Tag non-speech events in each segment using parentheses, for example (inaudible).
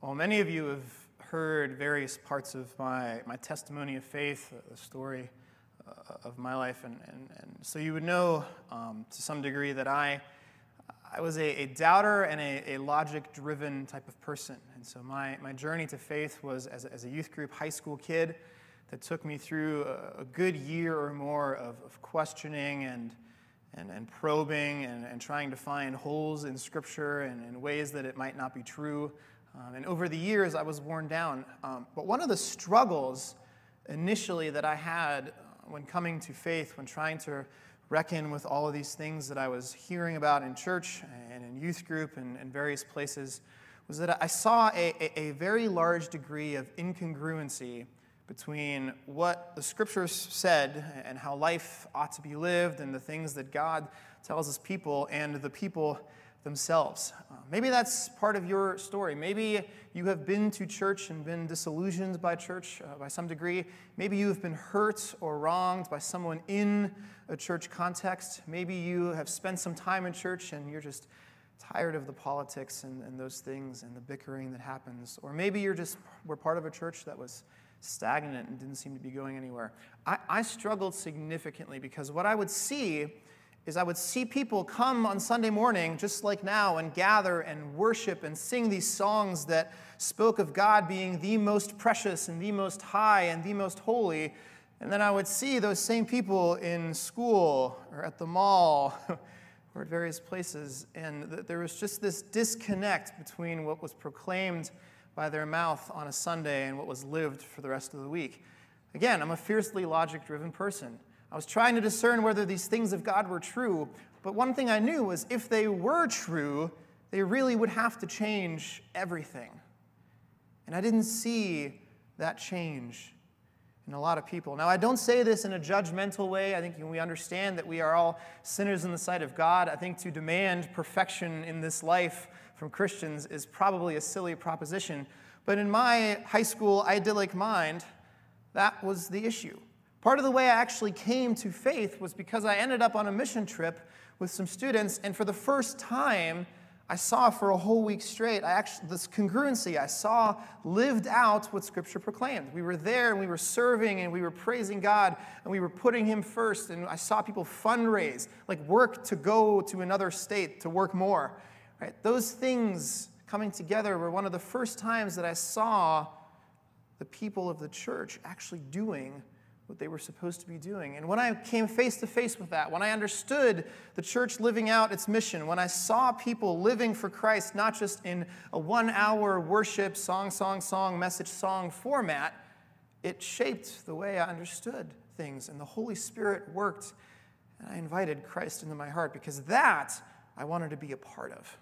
Well, many of you have heard various parts of my, my testimony of faith, the story uh, of my life, and, and, and so you would know um, to some degree that I, I was a, a doubter and a, a logic driven type of person. And so my, my journey to faith was as as a youth group high school kid that took me through a, a good year or more of, of questioning and, and, and probing and, and trying to find holes in Scripture and, and ways that it might not be true. Um, and over the years, I was worn down. Um, but one of the struggles initially that I had uh, when coming to faith, when trying to reckon with all of these things that I was hearing about in church and in youth group and, and various places, was that I saw a, a, a very large degree of incongruency between what the scriptures said and how life ought to be lived and the things that God tells his people and the people themselves. Uh, maybe that's part of your story. Maybe you have been to church and been disillusioned by church uh, by some degree. Maybe you have been hurt or wronged by someone in a church context. Maybe you have spent some time in church and you're just tired of the politics and, and those things and the bickering that happens. Or maybe you're just were part of a church that was stagnant and didn't seem to be going anywhere. I, I struggled significantly because what I would see is I would see people come on Sunday morning, just like now, and gather and worship and sing these songs that spoke of God being the most precious and the most high and the most holy. And then I would see those same people in school or at the mall (laughs) or at various places. And there was just this disconnect between what was proclaimed by their mouth on a Sunday and what was lived for the rest of the week. Again, I'm a fiercely logic driven person. I was trying to discern whether these things of God were true, but one thing I knew was if they were true, they really would have to change everything. And I didn't see that change in a lot of people. Now, I don't say this in a judgmental way. I think we understand that we are all sinners in the sight of God. I think to demand perfection in this life from Christians is probably a silly proposition. But in my high school idyllic mind, that was the issue. Part of the way I actually came to faith was because I ended up on a mission trip with some students, and for the first time, I saw for a whole week straight, I actually, this congruency, I saw lived out what Scripture proclaimed. We were there and we were serving and we were praising God and we were putting Him first. And I saw people fundraise, like work to go to another state to work more. Right? Those things coming together were one of the first times that I saw the people of the church actually doing what they were supposed to be doing. And when I came face to face with that, when I understood the church living out its mission, when I saw people living for Christ, not just in a one hour worship, song, song, song, message, song format, it shaped the way I understood things. And the Holy Spirit worked. And I invited Christ into my heart because that I wanted to be a part of.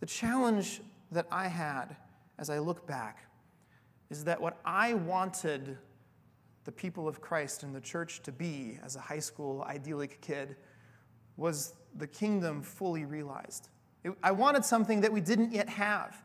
The challenge that I had as I look back is that what I wanted the people of Christ and the church to be as a high school idyllic kid was the kingdom fully realized. It, I wanted something that we didn't yet have.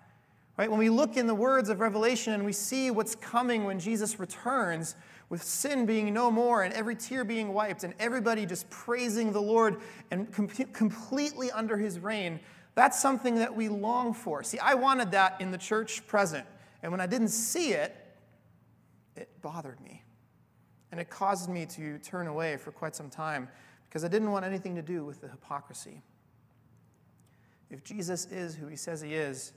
Right? When we look in the words of Revelation and we see what's coming when Jesus returns, with sin being no more and every tear being wiped and everybody just praising the Lord and com- completely under his reign, that's something that we long for. See, I wanted that in the church present. And when I didn't see it, it bothered me. And it caused me to turn away for quite some time because I didn't want anything to do with the hypocrisy. If Jesus is who he says he is,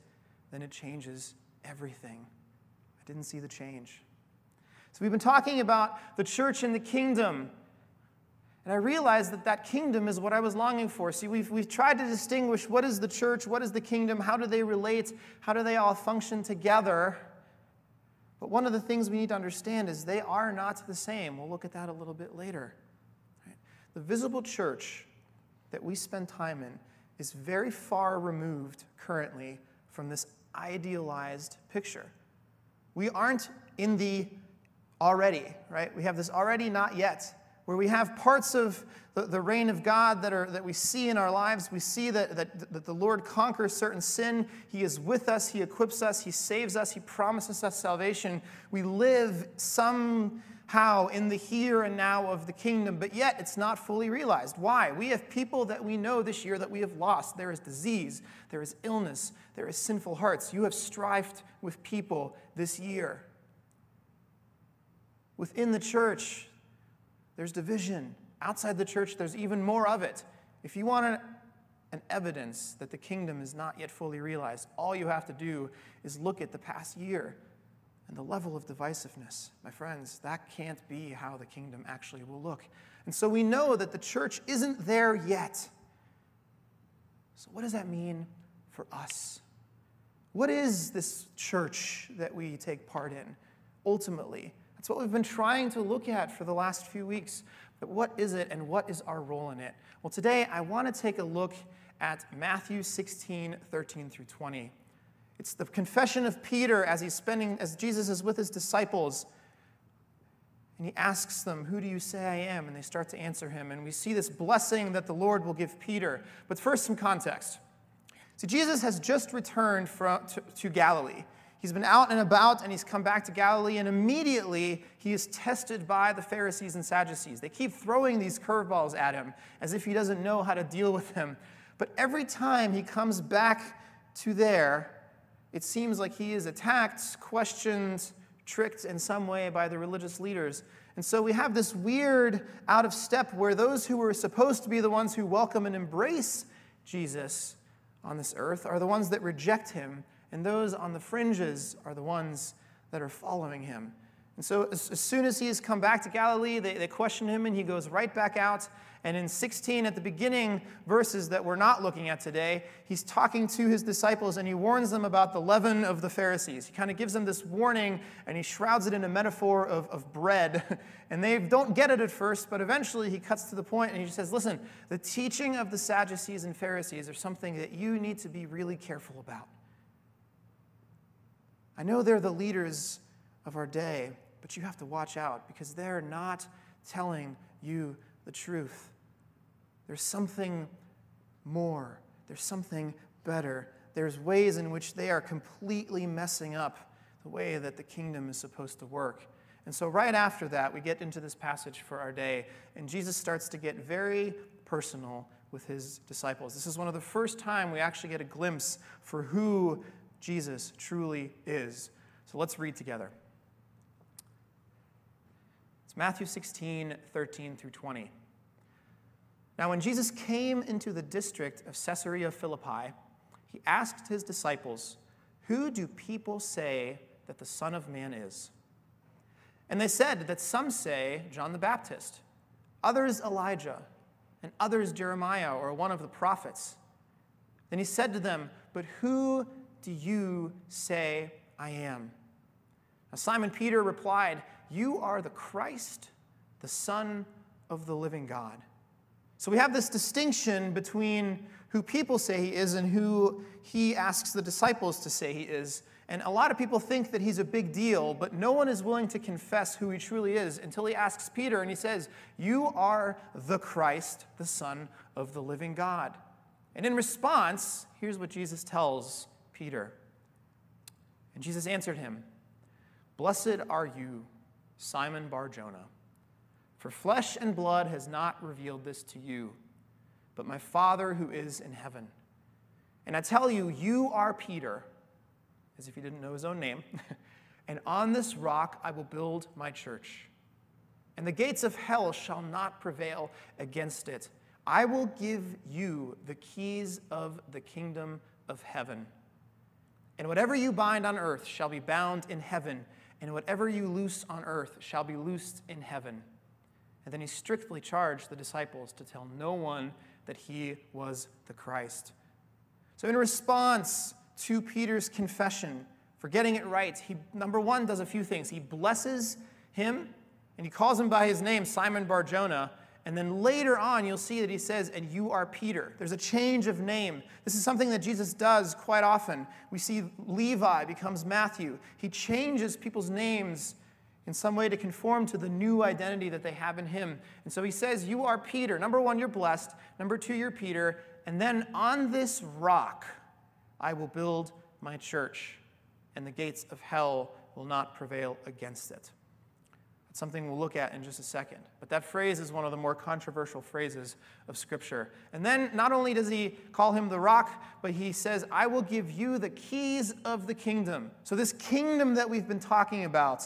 then it changes everything. I didn't see the change. So we've been talking about the church and the kingdom. And I realized that that kingdom is what I was longing for. See, we've, we've tried to distinguish what is the church, what is the kingdom, how do they relate, how do they all function together. But one of the things we need to understand is they are not the same. We'll look at that a little bit later. The visible church that we spend time in is very far removed currently from this idealized picture. We aren't in the already, right? We have this already, not yet where we have parts of the, the reign of God that, are, that we see in our lives. We see that, that, that the Lord conquers certain sin. He is with us, He equips us, He saves us, He promises us salvation. We live somehow in the here and now of the kingdom, but yet it's not fully realized. Why? We have people that we know this year that we have lost. There is disease, there is illness, there is sinful hearts. You have strifed with people this year. Within the church, there's division. Outside the church, there's even more of it. If you want an evidence that the kingdom is not yet fully realized, all you have to do is look at the past year and the level of divisiveness. My friends, that can't be how the kingdom actually will look. And so we know that the church isn't there yet. So, what does that mean for us? What is this church that we take part in ultimately? That's what we've been trying to look at for the last few weeks. But what is it and what is our role in it? Well, today I want to take a look at Matthew 16, 13 through 20. It's the confession of Peter as he's spending, as Jesus is with his disciples. And he asks them, Who do you say I am? And they start to answer him. And we see this blessing that the Lord will give Peter. But first, some context. See, Jesus has just returned from, to, to Galilee. He's been out and about and he's come back to Galilee, and immediately he is tested by the Pharisees and Sadducees. They keep throwing these curveballs at him as if he doesn't know how to deal with them. But every time he comes back to there, it seems like he is attacked, questioned, tricked in some way by the religious leaders. And so we have this weird out of step where those who were supposed to be the ones who welcome and embrace Jesus on this earth are the ones that reject him and those on the fringes are the ones that are following him. And so, as, as, soon as he has come back to Galilee, they, they question him and he goes right back out. And in 16, at the beginning verses that we're not looking at today, he's talking to his disciples and he warns them about the leaven of the Pharisees. He kind of gives them this warning and he shrouds it in a metaphor of, of bread. (laughs) And they don't get it at first, but eventually he cuts to the point and he says, Listen, the teaching of the Sadducees and Pharisees are something that you need to be really careful about. I know they're the leaders of our day, but you have to watch out because they're not telling you the truth. There's something more, there's something better. There's ways in which they are completely messing up the way that the kingdom is supposed to work. And so, right after that, we get into this passage for our day, and Jesus starts to get very personal with his disciples. This is one of the first time we actually get a glimpse for who Jesus truly is. So let's read together. It's Matthew 16, 13 through 20. Now, when Jesus came into the district of Caesarea Philippi, he asked his disciples, Who do people say that the Son of Man is? And they said that some say John the Baptist, others Elijah, and others Jeremiah or one of the prophets. Then he said to them, But who do you say I am? Now, Simon Peter replied, You are the Christ, the Son of the living God. So we have this distinction between who people say he is and who he asks the disciples to say he is. And a lot of people think that he's a big deal, but no one is willing to confess who he truly is until he asks Peter and he says, You are the Christ, the Son of the living God. And in response, here's what Jesus tells Peter. And Jesus answered him, Blessed are you, Simon Bar Jonah, for flesh and blood has not revealed this to you, but my Father who is in heaven. And I tell you, you are Peter, as if he didn't know his own name, (laughs) and on this rock I will build my church. And the gates of hell shall not prevail against it. I will give you the keys of the kingdom of heaven. And whatever you bind on earth shall be bound in heaven, and whatever you loose on earth shall be loosed in heaven. And then he strictly charged the disciples to tell no one that he was the Christ. So, in response to Peter's confession for getting it right, he, number one, does a few things. He blesses him, and he calls him by his name, Simon Barjona, and then later on, you'll see that he says, and you are Peter. There's a change of name. This is something that Jesus does quite often. We see Levi becomes Matthew. He changes people's names in some way to conform to the new identity that they have in him. And so he says, You are Peter. Number one, you're blessed. Number two, you're Peter. And then on this rock, I will build my church, and the gates of hell will not prevail against it. Something we'll look at in just a second. But that phrase is one of the more controversial phrases of Scripture. And then not only does he call him the rock, but he says, I will give you the keys of the kingdom. So, this kingdom that we've been talking about,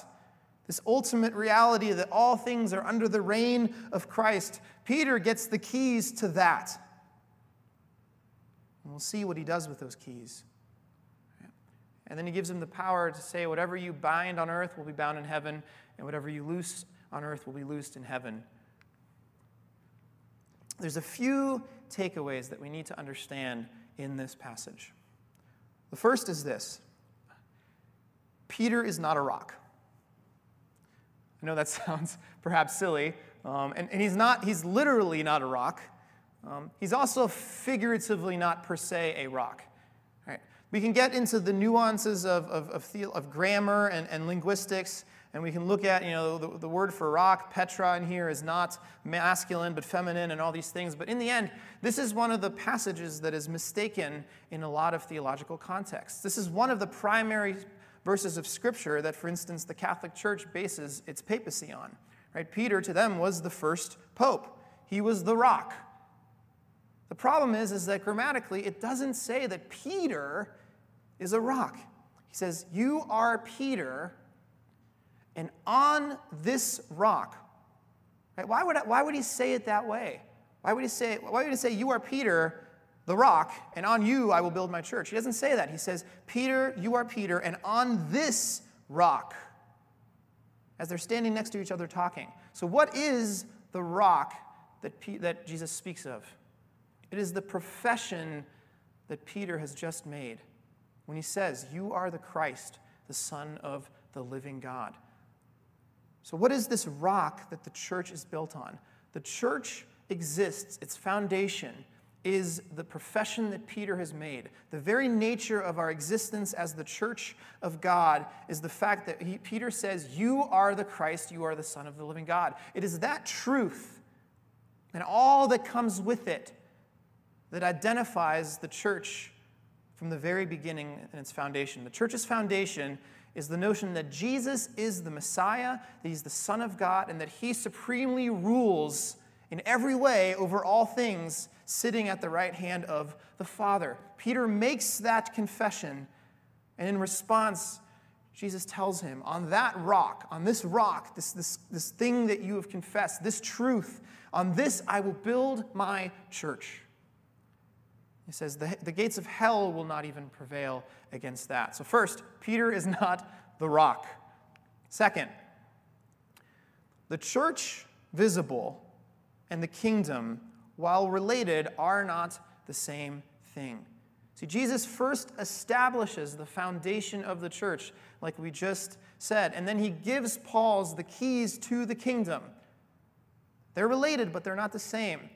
this ultimate reality that all things are under the reign of Christ, Peter gets the keys to that. And we'll see what he does with those keys. And then he gives him the power to say, Whatever you bind on earth will be bound in heaven, and whatever you loose on earth will be loosed in heaven. There's a few takeaways that we need to understand in this passage. The first is this Peter is not a rock. I know that (laughs) sounds perhaps silly, um, and, and he's not, he's literally not a rock. Um, he's also figuratively not per se a rock. We can get into the nuances of, of, of, the, of grammar and, and, linguistics, and we can look at, you know, the, the word for rock, Petra, in here is not masculine but feminine and all these things. But in the end, this is one of the passages that is mistaken in a lot of theological contexts. This is one of the primary verses of Scripture that, for instance, the Catholic Church bases its papacy on. Right? Peter, to them, was the first pope. He was the rock. The problem is, is that grammatically, it doesn't say that Peter is a rock. He says, You are Peter, and on this rock. Right? Why, would, why would he say it that way? Why would he say, why would he say, You are Peter, the rock, and on you I will build my church? He doesn't say that. He says, Peter, you are Peter, and on this rock, as they're standing next to each other talking. So, what is the rock that, P- that Jesus speaks of? It is the profession that Peter has just made when he says, You are the Christ, the Son of the living God. So, what is this rock that the church is built on? The church exists, its foundation is the profession that Peter has made. The very nature of our existence as the church of God is the fact that he, Peter says, You are the Christ, you are the Son of the living God. It is that truth and all that comes with it that identifies the church from the very beginning in its foundation. The church's foundation is the notion that Jesus is the Messiah, that he's the Son of God, and that he supremely rules in every way over all things, sitting at the right hand of the Father. Peter makes that confession, and in response, Jesus tells him, On that rock, on this rock, this, this, this thing that you have confessed, this truth, on this I will build my church. He says, the, the gates of hell will not even prevail against that. So, first, Peter is (laughs) not the rock. Second, the church visible and the kingdom, while related, are not the same thing. See, Jesus first establishes the foundation of the church, like we just said, and then he gives Paul's the keys to the kingdom. They're related, but they're not the same.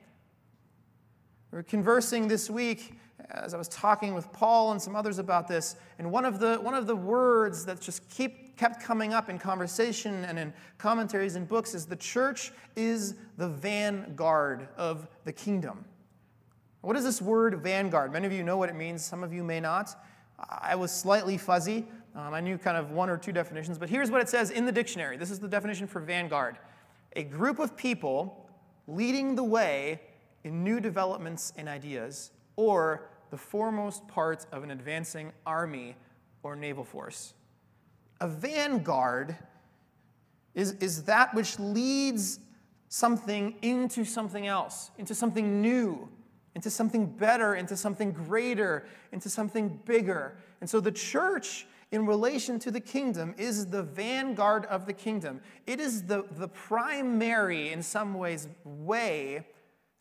We were conversing this week as I was talking with Paul and some others about this, and one of the, one of the words that just keep, kept coming up in conversation and in commentaries and books is the church is the vanguard of the kingdom. What is this word vanguard? Many of you know what it means, some of you may not. I was slightly fuzzy. Um, I knew kind of one or two definitions, but here's what it says in the dictionary. This is the definition for vanguard a group of people leading the way in new developments and ideas, or the foremost part of an advancing army or naval force. A vanguard is, is that which leads something into something else, into something new, into something better, into something greater, into something bigger. And so the church, in relation to the kingdom, is the vanguard of the kingdom. It is the, the primary, in some ways, way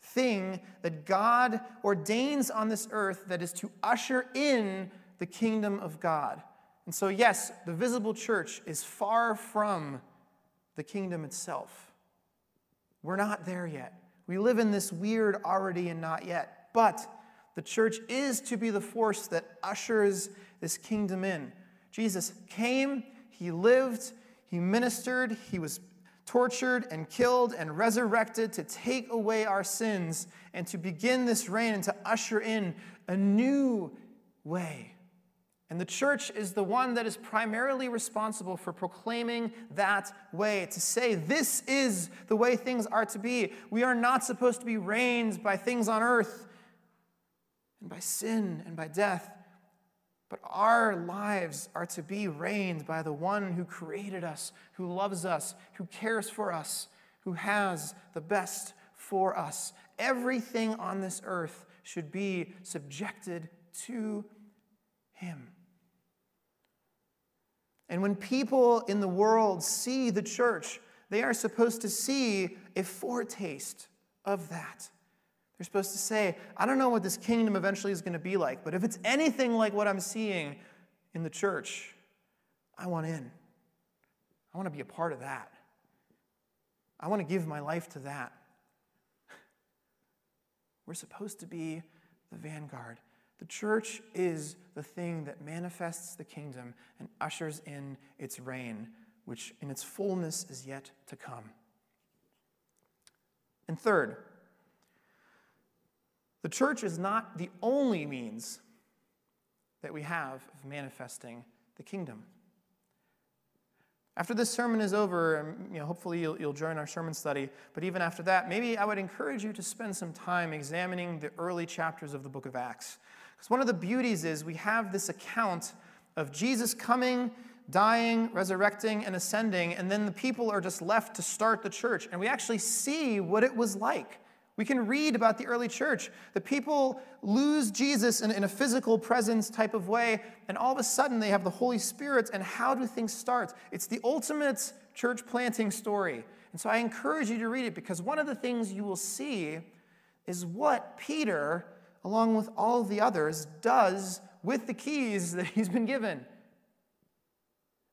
thing that God ordains on this earth that is to usher in the kingdom of God. And so, yes, the visible church is far from the kingdom itself. We're not there yet. We live in this weird already and not yet. But the church is to be the force that ushers this kingdom in. Jesus came, he lived, he ministered, he was tortured and killed and resurrected to take away our sins and to begin this reign and to usher in a new way. And the church is the one that is primarily responsible for proclaiming that way, to say, this is the way things are to be. We are not supposed to be reigned by things on earth and by sin and by death, but our lives are to be reigned by the one who created us, who loves us, who cares for us, who has the best for us. Everything on this earth should be subjected to him. And when people in the world see the church, they are supposed to see a foretaste of that. They're supposed to say, I don't know what this kingdom eventually is going to be like, but if it's anything like what I'm seeing in the church, I want in. I want to be a part of that. I want to give my life to that. (laughs) We're supposed to be the vanguard. The church is the thing that manifests the kingdom and ushers in its reign, which in its fullness is yet to come. And third, the church is not the only means that we have of manifesting the kingdom. After this sermon is over, um, you know, hopefully you'll, you'll join our sermon study, but even after that, maybe I would encourage you to spend some time examining the early chapters of the book of Acts. Because one of the beauties is we have this account of Jesus coming, dying, resurrecting, and ascending, and then the people are just left to start the church. And we actually see what it was like. We can read about the early church. The people lose Jesus in, in, a physical presence type of way, and all of a sudden they have the Holy Spirit. And how do things start? It's the ultimate church planting story. And so I encourage you to read it because one of the things you will see is what Peter along with all of the others, does with the keys that he's been given.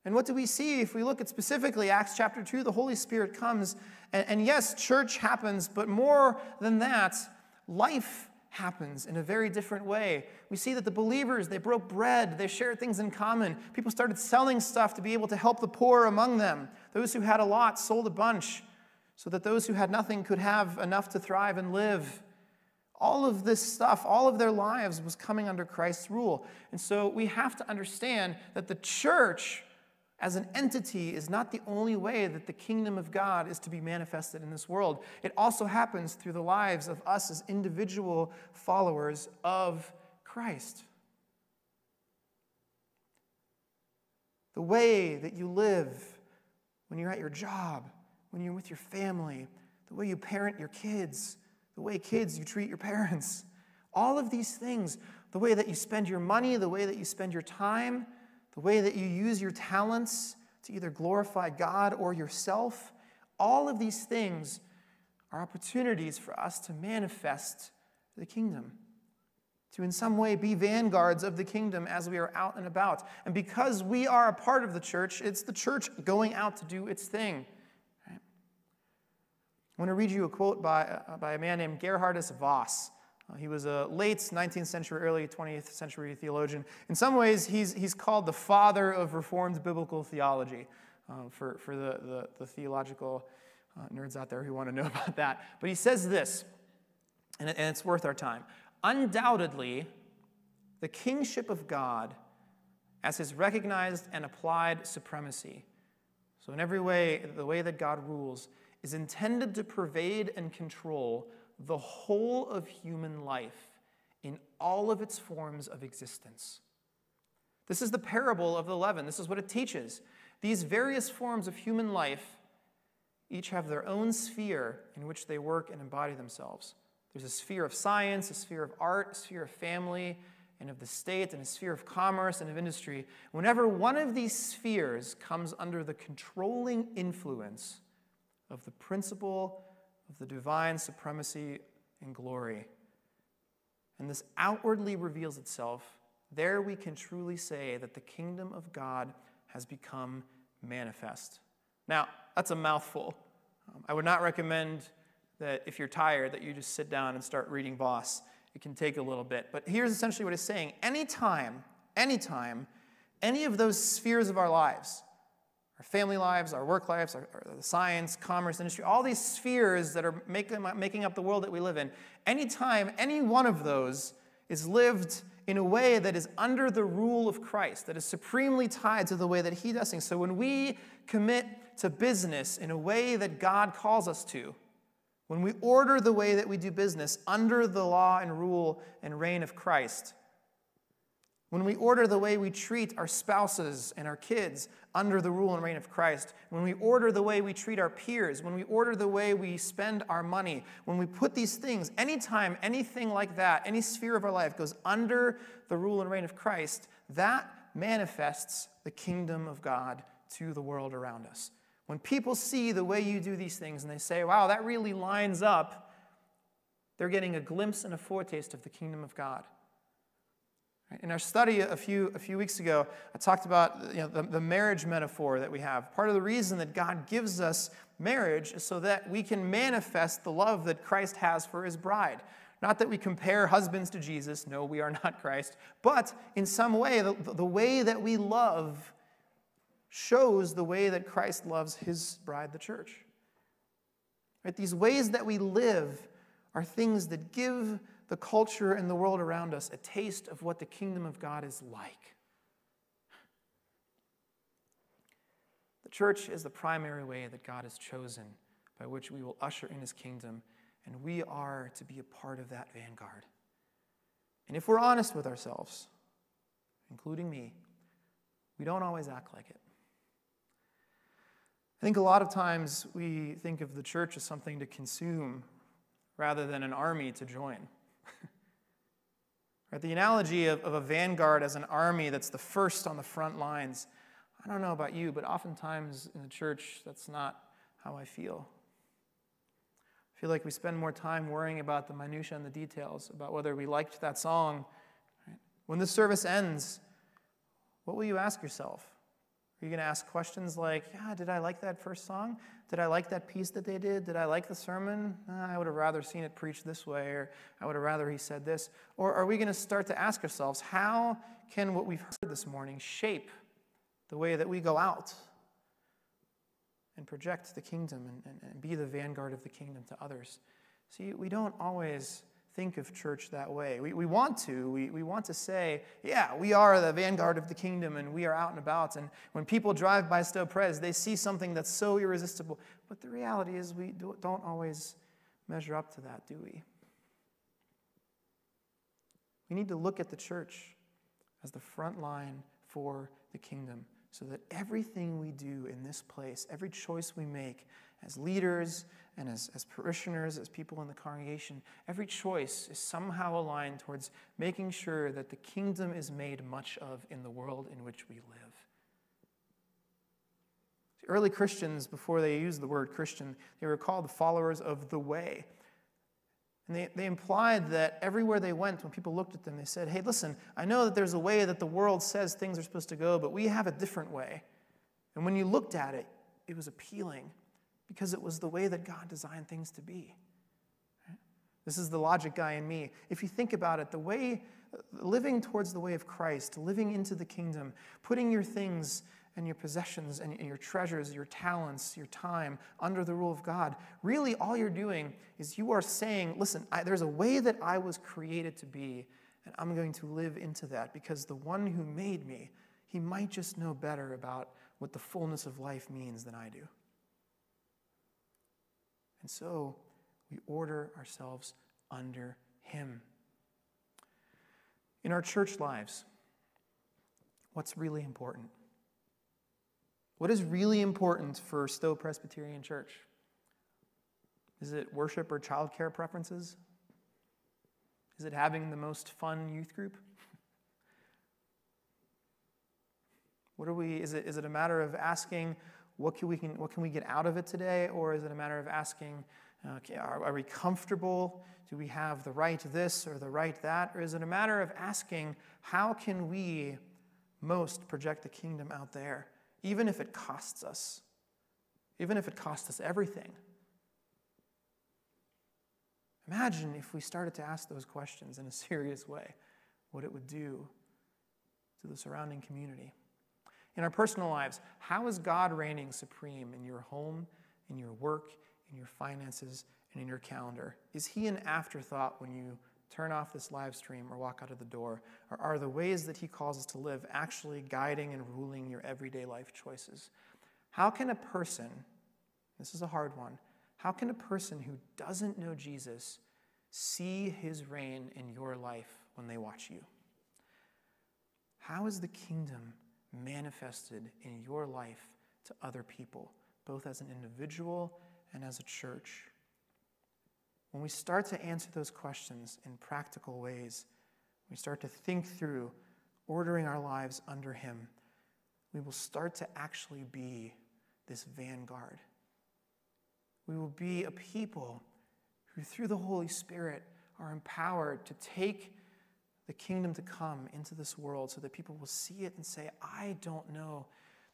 And what do we see if we look at specifically Acts chapter 2? The Holy Spirit comes, and, and yes, church happens, but more than that, life happens in a very different way. We see that the believers, they broke bread, they shared things in common. People started selling stuff to be able to help the poor among them. Those who had a lot sold a bunch so that those who had nothing could have enough to thrive and live all of this stuff, all of their lives was coming under Christ's rule. And so we have to understand that the church as an entity is not the only way that the kingdom of God is to be manifested in this world. It also happens through the lives of us as individual followers of Christ. The way that you live when you're at your job, when you're with your family, the way you parent your kids, the way kids you treat your parents, all of these things, the way that you spend your money, the way that you spend your time, the way that you use your talents to either glorify God or yourself, all of these things are opportunities for us to manifest the kingdom, to in some way be vanguards of the kingdom as we are out and about. And because we are a part of the church, it's the church going out to do its thing. I want to read you a quote by, uh, by a man named Gerhardus Vos. He was a late 19th century, early 20th century theologian. In some ways, he's, he's called the father of Reformed biblical theology uh, for, for the, the, the theological uh, nerds out there who want to know (laughs) about that. But he says this, and, it, and it's worth our time. Undoubtedly, the kingship of God as his recognized and applied supremacy. So, in every way, the way that God rules is intended to pervade and control the whole of human life in all of its forms of existence. This is the parable of the leaven. This is what it teaches. These various forms of human life each have their own sphere in which they work and embody themselves. There's a sphere of science, a sphere of art, a sphere of family, and of the state, and a sphere of commerce and of industry. Whenever one of these spheres comes under the controlling influence of the principle of the divine supremacy and glory. And this outwardly reveals itself. There we can truly say that the kingdom of God has become manifest. Now, that's a mouthful. Um, I would not recommend that if you're tired that you just sit down and start reading Vos. It can take a little bit. But here's essentially what it's saying. Anytime, anytime, any of those spheres of our lives, our family lives, our work lives, our, our science, commerce, industry, all these spheres that are making, making up the world that we live in, anytime any one of those is lived in a way that is under the rule of Christ, that is supremely tied to the way that He does things. So when we commit to business in a way that God calls us to, when we order the way that we do business under the law and rule and reign of Christ, when we order the way we treat our spouses and our kids under the rule and reign of Christ, when we order the way we treat our peers, when we order the way we spend our money, when we put these things, anytime anything like that, any sphere of our life goes under the rule and reign of Christ, that manifests the kingdom of God to the world around us. When people see the way you do these things and they say, wow, that really lines up, they're getting a glimpse and a foretaste of the kingdom of God. In our study a few, a few weeks ago, I talked about you know, the, the marriage metaphor that we have. Part of the reason that God gives us marriage is so that we can manifest the love that Christ has for his bride. Not that we compare husbands to Jesus, no, we are not Christ, but in some way, the, the way that we love shows the way that Christ loves his bride, the church. Right? These ways that we live are things that give the culture and the world around us a taste of what the kingdom of God is like. The church is the primary way that God has chosen by which we will usher in his kingdom, and we are to be a part of that vanguard. And if we're honest with ourselves, including me, we don't always act like it. I think a lot of times we think of the church as something to consume rather than an army to join. (laughs) right, the analogy of, of a vanguard as an army that's the first on the front lines, I don't know about you, but oftentimes in the church, that's not how I feel. I feel like we spend more time worrying about the minutiae and the details, about whether we liked that song. Right? When the service ends, what will you ask yourself? Are you going to ask questions like, yeah, did I like that first song? Did I like that piece that they did? Did I like the sermon? Uh, I would have rather seen it preached this way, or I would have rather he said this. Or are we going to start to ask ourselves, how can what we've heard this morning shape the way that we go out and project the kingdom and, and, and be the vanguard of the kingdom to others? See, we don't always think of church that way. We, we want to. We, we want to say, yeah, we are the vanguard of the kingdom and we are out and about. And when people drive by Stowe Pres, they see something that's so irresistible. But the reality is, we don't always measure up to that, do we? We need to look at the church as the front line for the kingdom so that everything we do in this place, every choice we make as leaders, and as, as parishioners, as people in the congregation, every choice is somehow aligned towards making sure that the kingdom is made much of in the world in which we live. The early Christians, before they used the word Christian, they were called the followers of the way. And they, they implied that everywhere they went, when people looked at them, they said, Hey, listen, I know that there's a way that the world says things are supposed to go, but we have a different way. And when you looked at it, it was appealing because it was the way that God designed things to be. This is the logic guy in me. If you think about it, the way, living towards the way of Christ, living into the kingdom, putting your things and your possessions and your treasures, your talents, your time under the rule of God, really all you're doing is you are saying, listen, I, there's a way that I was created to be, and I'm going to live into that because the one who made me, he might just know better about what the fullness of life means than I do. And so we order ourselves under Him. In our church lives, what's really important? What is really important for Stowe Presbyterian Church? Is it worship or childcare preferences? Is it having the most fun youth group? (laughs) What are we, is it, is it a matter of asking what can we, can, what can we get out of it today? Or is it a matter of asking, uh, okay, are, are we comfortable? Do we have the right this or the right that? Or is it a matter of asking, how can we most project the kingdom out there, even if it costs us? Even if it costs us everything. Imagine if we started to ask those questions in a (laughs) serious way, what it would do to the surrounding community. In our personal lives, how is God reigning supreme in your home, in your work, in your finances, and in your calendar? Is He an afterthought when you turn off this live stream or walk out of the door? Or are the ways that He calls us to live actually guiding and ruling your everyday life choices? How can a person, this is a hard one, how can a person who doesn't know Jesus see His reign in your life when they watch you? How is the kingdom manifested in your life to other people, both as an individual and as a church? When we start to answer those questions in practical ways, we start to think through ordering our lives under Him, we will start to actually be this vanguard. We will be a people who, through the Holy Spirit, are empowered to take the kingdom to come into this world so that people will see it and say, I don't know.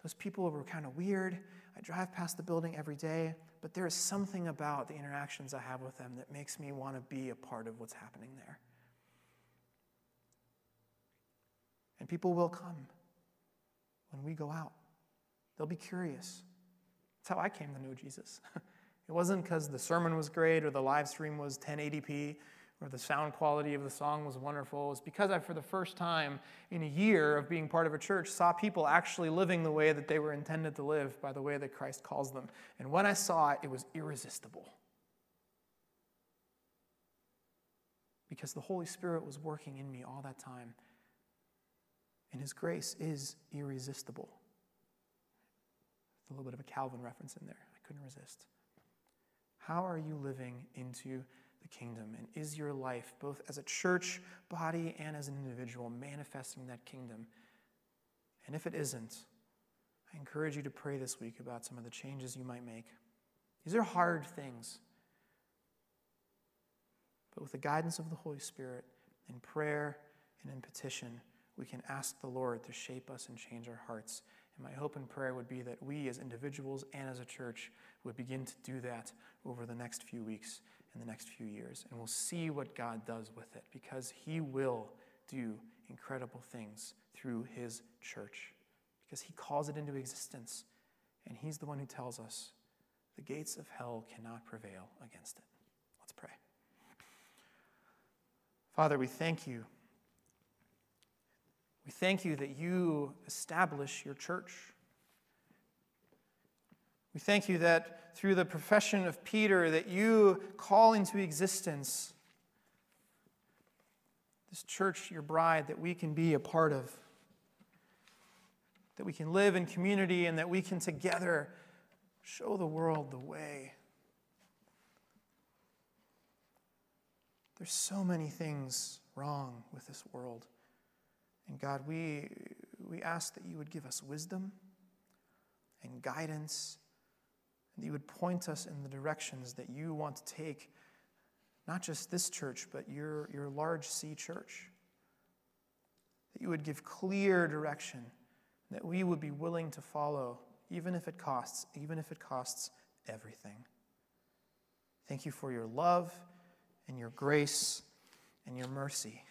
Those people were kind of weird. I drive past the building every day, but there is something about the interactions I have with them that makes me want to be a part of what's happening there. And people will come when we go out. They'll be curious. That's how I came to know Jesus. (laughs) it wasn't because the sermon was great or the live stream was 1080p or the sound quality of the song was wonderful. Was because I, for the first time in a year of being part of a church, saw people actually living the way that they were intended to live by the way that Christ calls them. And when I saw it, it was irresistible. Because the Holy Spirit was working in me all that time. And His grace is irresistible. a little bit of a Calvin reference in there. I couldn't resist. How are you living into the kingdom? And is your life, both as a church body and as an individual, manifesting that kingdom? And if it isn't, I encourage you to pray this week about some of the changes you might make. These are hard things. But with the guidance of the Holy Spirit, in prayer and in petition, we can ask the Lord to shape us and change our hearts. And my hope and prayer would be that we as individuals and as a church would begin to do that over the next few weeks in the next few years. And we'll see what God does with it because He will do incredible things through His church because He calls it into existence. And He's the one who tells us the gates of hell cannot prevail against it. Let's pray. Father, we thank you. We thank you that you establish your church. We thank you that through the profession of Peter that you call into existence this church, your bride, that we can be a part of. That we can live in community and that we can together show the world the way. There's so many things wrong with this world. And God, we, we ask that you would give us wisdom and guidance that you would point us in the directions that you want to take, not just this church, but your, your large C church. That you would give clear direction, that we would be willing to follow, even if it costs, even if it costs everything. Thank you for your love and your grace and your mercy.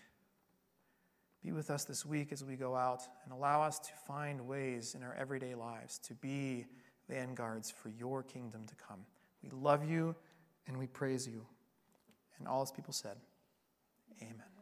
Be with us this week as we go out and allow us to find ways in our everyday lives to be vanguards for your kingdom to come. We love you and we praise you. And all his people said, Amen.